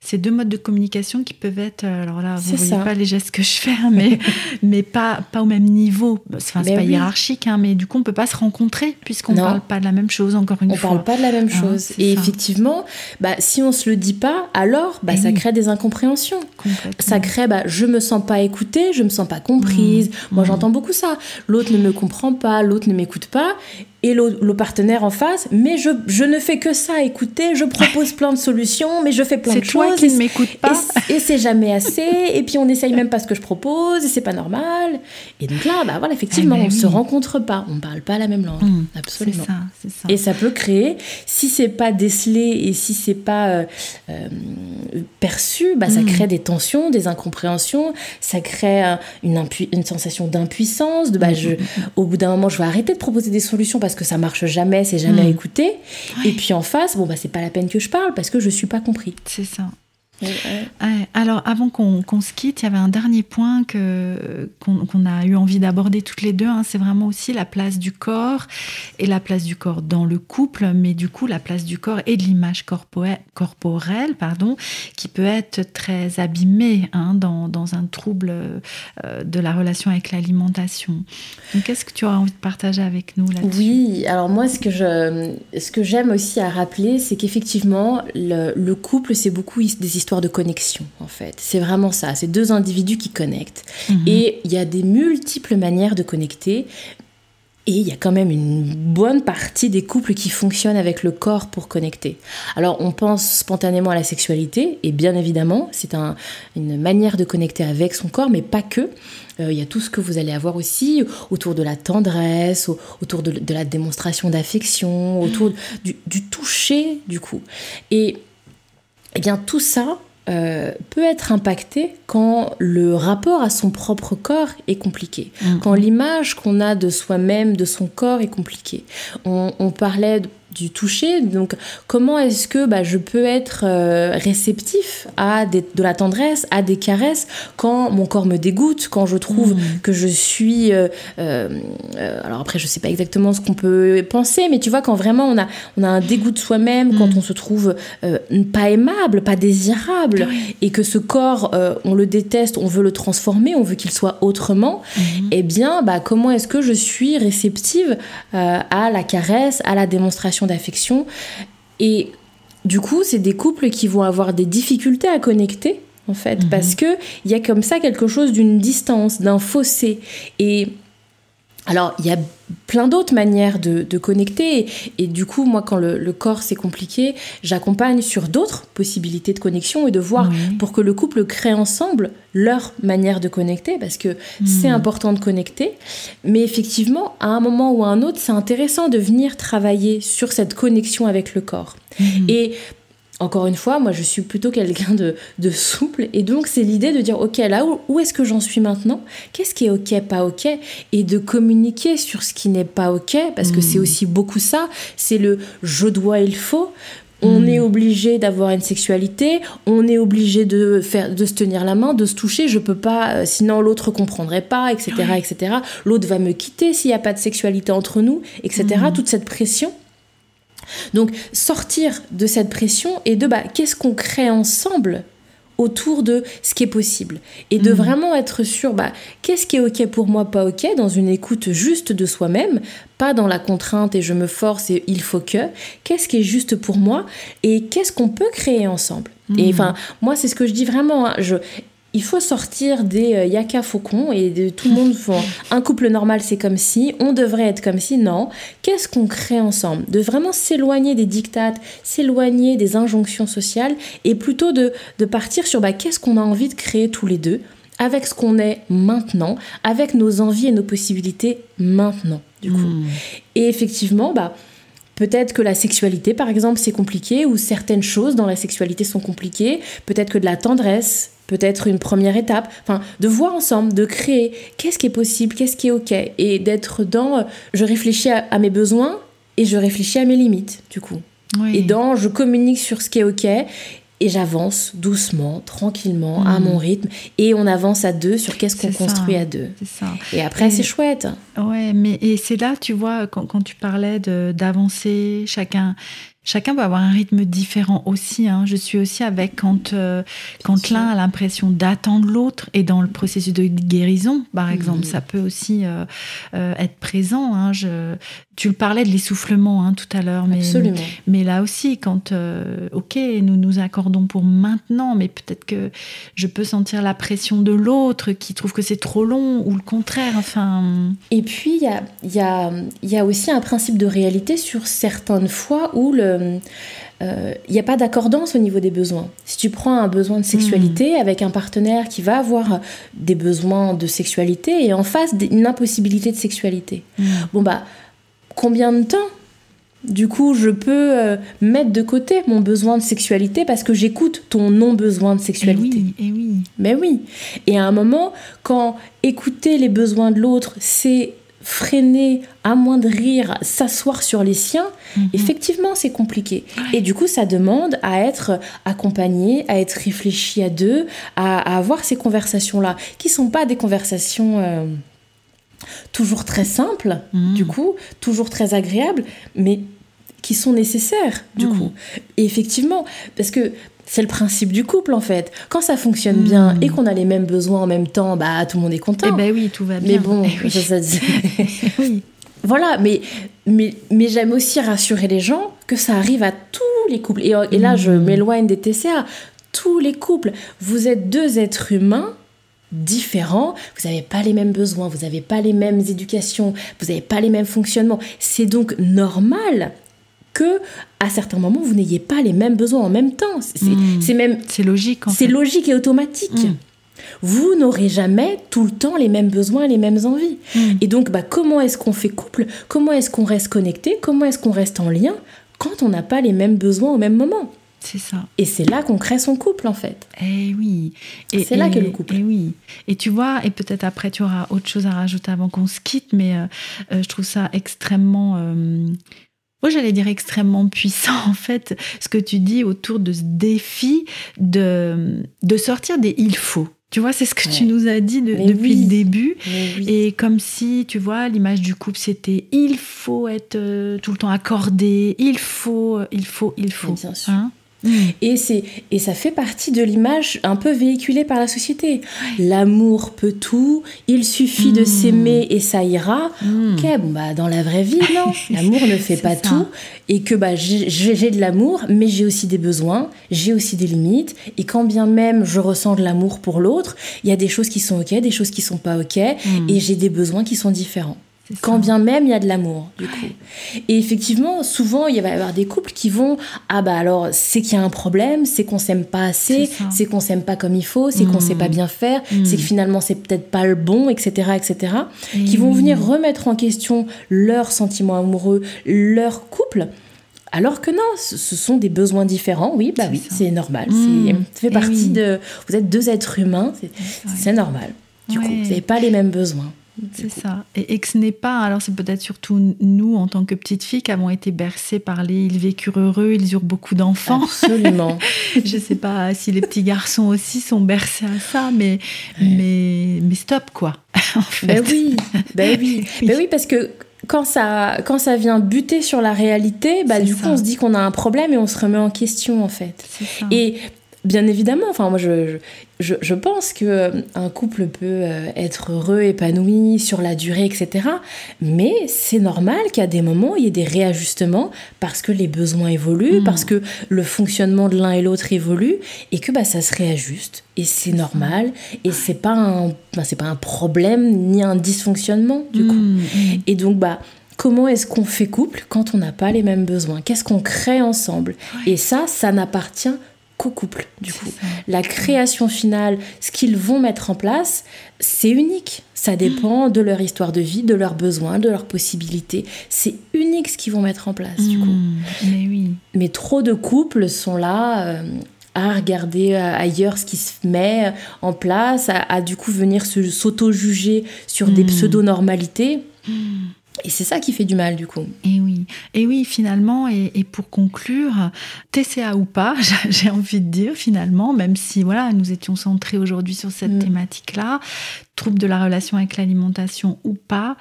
ces deux modes de communication qui peuvent être. euh, Alors là, vous voyez ça. pas les gestes que je fais, hein, mais mais pas pas au même niveau. Enfin, c'est Mais pas oui. hiérarchique, hein, mais du coup, on peut pas se rencontrer puisqu'on Non. parle pas de la même chose. Encore une On fois. parle pas de la même Hein, chose. et ça. effectivement, bah, si on se le dit pas, alors bah, Eh ça oui. crée des incompréhensions. Ça crée, bah, je me sens pas écoutée, je me sens pas comprise. Moi, mmh. j'entends beaucoup ça. L'autre ne me comprend pas, l'autre ne m'écoute pas. Et le, partenaire en face, mais je, je ne fais que ça, écouter, je propose plein de solutions, mais je fais plein C'est de toi choses. qui et ne m'écoutes pas. et c'est jamais assez, et puis on essaye même pas ce que je propose, et c'est pas normal. Et donc là, bah voilà, effectivement, Eh ben on se oui. rencontre pas, on parle pas la même langue. Mmh, C'est Absolument. ça, c'est ça. Et ça peut créer, si c'est pas décelé et si c'est pas euh, euh, perçu, bah, ça Mm. crée des tensions, des incompréhensions, ça crée une, impu- une sensation d'impuissance, de bah, Mm, je, au bout d'un moment je vais arrêter de proposer des solutions parce que ça marche jamais, c'est jamais Mm. écouté. Et puis en face, bon bah c'est pas la peine que je parle parce que je suis pas compris. C'est ça. Ouais, alors, avant qu'on se quitte, il y avait un dernier point que- qu'on a eu envie d'aborder toutes les deux. hein. C'est vraiment aussi la place du corps et la place du corps dans le couple, mais du coup, la place du corps et de l'image corporelle, pardon, qui peut être très abîmée hein, dans, dans un trouble euh, de la relation avec l'alimentation. Donc, qu'est-ce que tu auras envie de partager avec nous là-dessus? Oui, alors moi ce que je, ce que j'aime aussi à rappeler, c'est qu'effectivement le, le couple c'est beaucoup des histoires de connexion en fait. C'est vraiment ça, c'est deux individus qui connectent. Mhm. Et il y a des multiples manières de connecter. Et il y a quand même une bonne partie des couples qui fonctionnent avec le corps pour connecter. Alors on pense spontanément à la sexualité, et bien évidemment, c'est un- une manière de connecter avec son corps, mais pas que. Euh, Il y a tout ce que vous allez avoir aussi autour de la tendresse, au- autour de, de la démonstration d'affection, autour du, du toucher, du coup. Et eh bien tout ça euh, peut être impacté quand le rapport à son propre corps est compliqué, Mhm. quand l'image qu'on a de soi-même, de son corps est compliquée. On, on parlait de- du toucher, donc comment est-ce que bah, je peux être euh, réceptif à des- de la tendresse, à des caresses, quand mon corps me dégoûte, quand je trouve Mhm. que je suis... euh, euh, alors après, je sais pas exactement ce qu'on peut penser, mais tu vois, quand vraiment on a, on a un dégoût de soi-même, quand Mhm. on se trouve pas aimable, pas désirable, Oui. et que ce corps, on le déteste, on veut le transformer, on veut qu'il soit autrement, Mhm. eh bien, bah, comment est-ce que je suis réceptive à la caresse, à la démonstration d'affection Et du coup, c'est des couples qui vont avoir des difficultés à connecter, en fait, Mhm. parce que il y a comme ça quelque chose d'une distance, d'un fossé. Et alors, il y a plein d'autres manières de, de connecter. Et, et du coup, moi, quand le, le corps c'est compliqué, j'accompagne sur d'autres possibilités de connexion et de voir Oui. pour que le couple crée ensemble leur manière de connecter, parce que c'est Mhm. important de connecter. Mais effectivement, à un moment ou à un autre, c'est intéressant de venir travailler sur cette connexion avec le corps. Mhm. Et encore une fois, moi je suis plutôt quelqu'un de, de souple et donc c'est l'idée de dire ok là où, où est-ce que j'en suis maintenant? Qu'est-ce qui est ok, pas ok? Et de communiquer sur ce qui n'est pas ok parce que c'est aussi beaucoup ça, c'est le je dois, il faut. On Mm. est obligé d'avoir une sexualité, on est obligé de faire, de se tenir la main, de se toucher. Je peux pas, euh, sinon l'autre comprendrait pas, etc., etc. L'autre va me quitter s'il n'y a pas de sexualité entre nous, etc. Mm. Toute cette pression. Donc sortir de cette pression et de bah, qu'est-ce qu'on crée ensemble autour de ce qui est possible et de Mhm. vraiment être sûr bah, qu'est-ce qui est ok pour moi pas ok dans une écoute juste de soi-même pas dans la contrainte et je me force et il faut que qu'est-ce qui est juste pour moi et qu'est-ce qu'on peut créer ensemble? Et Mhm. enfin moi c'est ce que je dis vraiment hein, je il faut sortir des euh, yaka faucons et de tout le monde font un couple normal c'est comme si on devrait être comme si non. Qu'est-ce qu'on crée ensemble? De vraiment s'éloigner des dictates s'éloigner des injonctions sociales et plutôt de, de partir sur bah, qu'est-ce qu'on a envie de créer tous les deux avec ce qu'on est maintenant avec nos envies et nos possibilités maintenant du coup. Hmm. et effectivement bah Peut-être que la sexualité, par exemple, c'est compliqué, ou certaines choses dans la sexualité sont compliquées. Peut-être que de la tendresse, peut-être une première étape. Enfin, de voir ensemble, de créer qu'est-ce qui est possible, qu'est-ce qui est OK? Et d'être dans euh, je réfléchis à, à mes besoins et je réfléchis à mes limites, du coup. Oui. Et dans je communique sur ce qui est OK et j'avance doucement, tranquillement, à Mhm. mon rythme. Et on avance à deux sur qu'est-ce qu'on construit à deux. Ça. Et après, c'est chouette. Ouais, mais et c'est là, tu vois, quand, quand tu parlais d'avancer, chacun, chacun peut avoir un rythme différent aussi. hein. Je suis aussi avec quand, euh, quand l'un a l'impression d'attendre l'autre et dans le processus de guérison, par exemple, Mhm. ça peut aussi euh, euh, être présent. hein. Je, tu le parlais de l'essoufflement hein, tout à l'heure, mais mais là aussi, quand, ok, nous nous accordons pour maintenant, mais peut-être que je peux sentir la pression de l'autre qui trouve que c'est trop long, ou le contraire, enfin. Et puis, il y a, y a aussi un principe de réalité sur certaines fois où le, euh, il n'y a pas d'accordance au niveau des besoins. Si tu prends un besoin de sexualité avec un partenaire qui va avoir des besoins de sexualité et en face une impossibilité de sexualité, bon bah, combien de temps du coup, je peux euh, mettre de côté mon besoin de sexualité parce que j'écoute ton non-besoin de Et sexualité. oui, et oui. Mais oui. Et à un moment, quand écouter les besoins de l'autre, c'est freiner, amoindrir, s'asseoir sur les siens, Mhm. effectivement, c'est compliqué. Et du coup, ça demande à être accompagné, à être réfléchi à deux, à, à avoir ces conversations-là, qui sont pas des conversations euh, toujours très simples, Mhm. du coup, toujours très agréables, mais qui sont nécessaires, du Mhm. coup. Et effectivement, parce que c'est le principe du couple, en fait. Quand ça fonctionne bien Mhm. et qu'on a les mêmes besoins en même temps, bah tout le monde est content. Eh ben oui, tout va bien. mais bon, Eh oui. ça, ça- oui. voilà, mais, mais, mais j'aime aussi rassurer les gens que ça arrive à tous les couples. Et, et là, je Mhm. m'éloigne des TCA. Tous les couples, vous êtes deux êtres humains différents, vous n'avez pas les mêmes besoins, vous n'avez pas les mêmes éducations, vous n'avez pas les mêmes fonctionnements. C'est donc normal que à certains moments vous n'ayez pas les mêmes besoins en même temps. C'est Mm. c'est même C'est logique, c'est logique et automatique. Mm. Vous n'aurez jamais tout le temps les mêmes besoins et les mêmes envies. Mm. Et donc, bah, comment est-ce qu'on fait couple? Comment est-ce qu'on reste connecté? Comment est-ce qu'on reste en lien quand on n'a pas les mêmes besoins au même moment? C'est ça. Et c'est là qu'on crée son couple, en fait. Eh oui. Et- C'est là qu'est le couple. Et oui. Et tu vois, et peut-être après tu auras autre chose à rajouter avant qu'on se quitte, mais euh, euh, je trouve ça extrêmement. euh, moi, j'allais dire extrêmement puissant, en fait, ce que tu dis autour de ce défi de, de sortir des il faut. Tu vois, c'est ce que tu nous as dit de- depuis oui. le début. Oui. Et comme si, tu vois, l'image du couple, c'était il faut être euh, tout le temps accordé, il faut, euh, il faut, il faut. bien sûr. Hein Et, c'est, et ça fait partie de l'image un peu véhiculée par la société. L'amour peut tout, il suffit de Mm. s'aimer et ça ira. Mm. Ok, bon bah dans la vraie vie, non. L'amour ne fait pas ça. tout. Et que bah j'ai j'ai de l'amour, mais j'ai aussi des besoins, j'ai aussi des limites. Et quand bien même je ressens de l'amour pour l'autre, il y a des choses qui sont ok, des choses qui sont pas ok. Mm. Et j'ai des besoins qui sont différents. Quand bien même il y a de l'amour, du coup. Et effectivement, souvent, il va y avoir des couples qui vont Ah bah alors, c'est qu'il y a un problème, c'est qu'on s'aime pas assez, C'est qu'on s'aime pas comme il faut, c'est qu'on Mm. sait pas bien faire, Mm. c'est que finalement, c'est peut-être pas le bon, etc., etc. Et Qui vont venir remettre en question leurs sentiments amoureux, leur couple. Alors que non, ce sont des besoins différents. Oui, bah oui, c'est normal. Mm. C'est- Ça fait partie oui. de. Vous êtes deux êtres humains, c'est normal. Du coup, vous n'avez pas les mêmes besoins. C'est ça. Et, et que ce n'est pas, alors c'est peut-être surtout nous, en tant que petites filles, qui avons été bercées par les ils vécurent heureux, ils eurent beaucoup d'enfants. Absolument. Je sais pas si les petits garçons aussi sont bercés à ça, mais, mais, mais stop, quoi. en fait. Ben oui, ben oui. Oui. Ben oui, parce que quand ça, quand ça vient buter sur la réalité, bah du coup on se dit qu'on a un problème et on se remet en question en fait. Et Bien évidemment, enfin moi je, je, je pense que euh, un couple peut euh, être heureux, épanoui sur la durée, etc. Mais c'est normal a des moments il y ait des réajustements parce que les besoins évoluent, Mm. parce que le fonctionnement de l'un et l'autre évolue et que bah, ça se réajuste et c'est normal et c'est pas un c'est pas un problème ni un dysfonctionnement du coup. Mm, mm. Et donc bah comment est-ce qu'on fait couple quand on n'a pas les mêmes besoins? Qu'est-ce qu'on crée ensemble? Et ça, ça n'appartient qu'au couple, du coup. ça. La création finale, ce qu'ils vont mettre en place, c'est unique. Ça dépend de leur histoire de vie, de leurs besoins, de leurs possibilités. C'est unique ce qu'ils vont mettre en place, du coup. Mm, Mais oui. Mais trop de couples sont là euh, à regarder euh, ailleurs ce qui se met en place, à, à, du coup venir se- s'auto-juger sur des Mm. pseudo-normalités. Et c'est ça qui fait du mal, du coup. Et oui, et oui, finalement, et, et pour conclure, TCA ou pas, j'ai envie de dire finalement, même si voilà, nous étions centrés aujourd'hui sur cette Mm. thématique-là, trouble de la relation avec l'alimentation ou pas,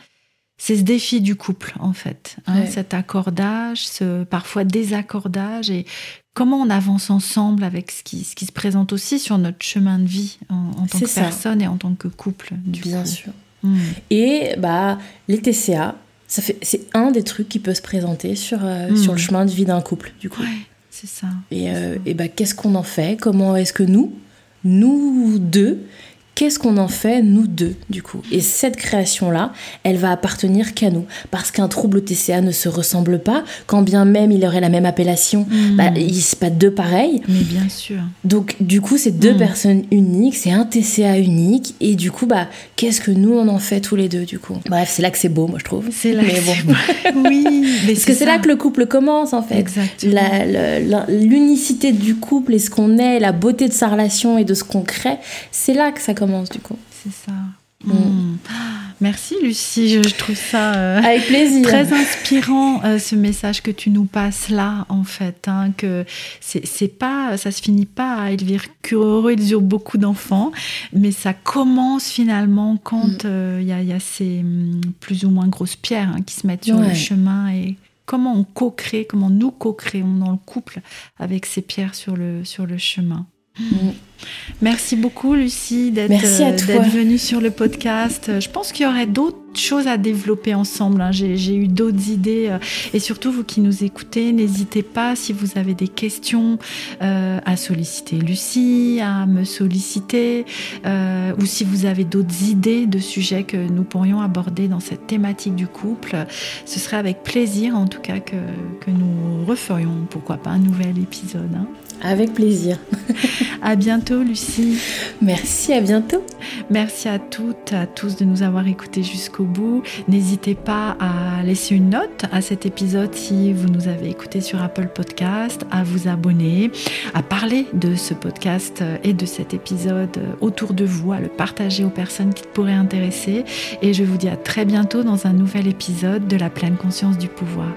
c'est ce défi du couple en fait, hein, Ouais. cet accordage, ce parfois désaccordage et comment on avance ensemble avec ce qui, ce qui se présente aussi sur notre chemin de vie en, en tant que ça. personne et en tant que couple. Du Bien coup. sûr. Mm. Et bah, les TCA, ça fait, c'est un des trucs qui peut se présenter sur, euh, Mm. sur le chemin de vie d'un couple, du coup. Ouais, c'est ça. Et, euh, et bah, qu'est-ce qu'on en fait? Comment est-ce que nous, nous deux, qu'est-ce qu'on en fait, nous deux, du coup? Et cette création-là, elle va appartenir qu'à nous. Parce qu'un trouble TCA ne se ressemble pas, quand bien même il aurait la même appellation, Mm. bah, ils c'est pas deux pareils. Mais bien sûr. Donc du coup, c'est deux Mm. personnes uniques, c'est un TCA unique, et du coup, bah, qu'est-ce que nous on en fait tous les deux, du coup? Bref, c'est là que c'est beau, moi je trouve. C'est là Mais que bon. beau. Oui, mais Parce que c'est là que le couple commence en fait. Exactement. L'unicité du couple et ce qu'on est, la beauté de sa relation et de ce qu'on crée, c'est là que ça commence du coup. C'est ça. Mm. Ah, Merci Lucie, je, je trouve ça euh, Avec plaisir. très inspirant euh, ce message que tu nous passes là en fait, hein, que c'est pas, ça se finit pas à Elvire Curero, ils eurent beaucoup d'enfants, mais ça commence finalement quand Mm. euh, il y, a, il y a ces mm, plus ou moins grosses pierres hein, qui se mettent sur le chemin et comment on co-crée, comment nous co-créons dans le couple avec ces pierres sur le, sur le chemin. Mm. Merci beaucoup Lucie d'être euh, d'être venue sur le podcast. Je pense qu'il y aurait d'autres choses à développer ensemble. hein. J'ai eu d'autres idées euh, et surtout vous qui nous écoutez, n'hésitez pas si vous avez des questions euh, à solliciter Lucie, à me solliciter euh, ou si vous avez d'autres idées de sujets que nous pourrions aborder dans cette thématique du couple. Ce serait avec plaisir en tout cas que, que nous referions pourquoi pas un nouvel épisode. hein. Avec plaisir. À bientôt Lucie. Merci, à bientôt. Merci à toutes, à tous de nous avoir écoutés jusqu'au bout. N'hésitez pas à laisser une note à cet épisode si vous nous avez écouté sur Apple Podcast, à vous abonner, à parler de ce podcast et de cet épisode autour de vous, à le partager aux personnes qui pourraient intéresser. Et je vous dis à très bientôt dans un nouvel épisode de la pleine conscience du pouvoir.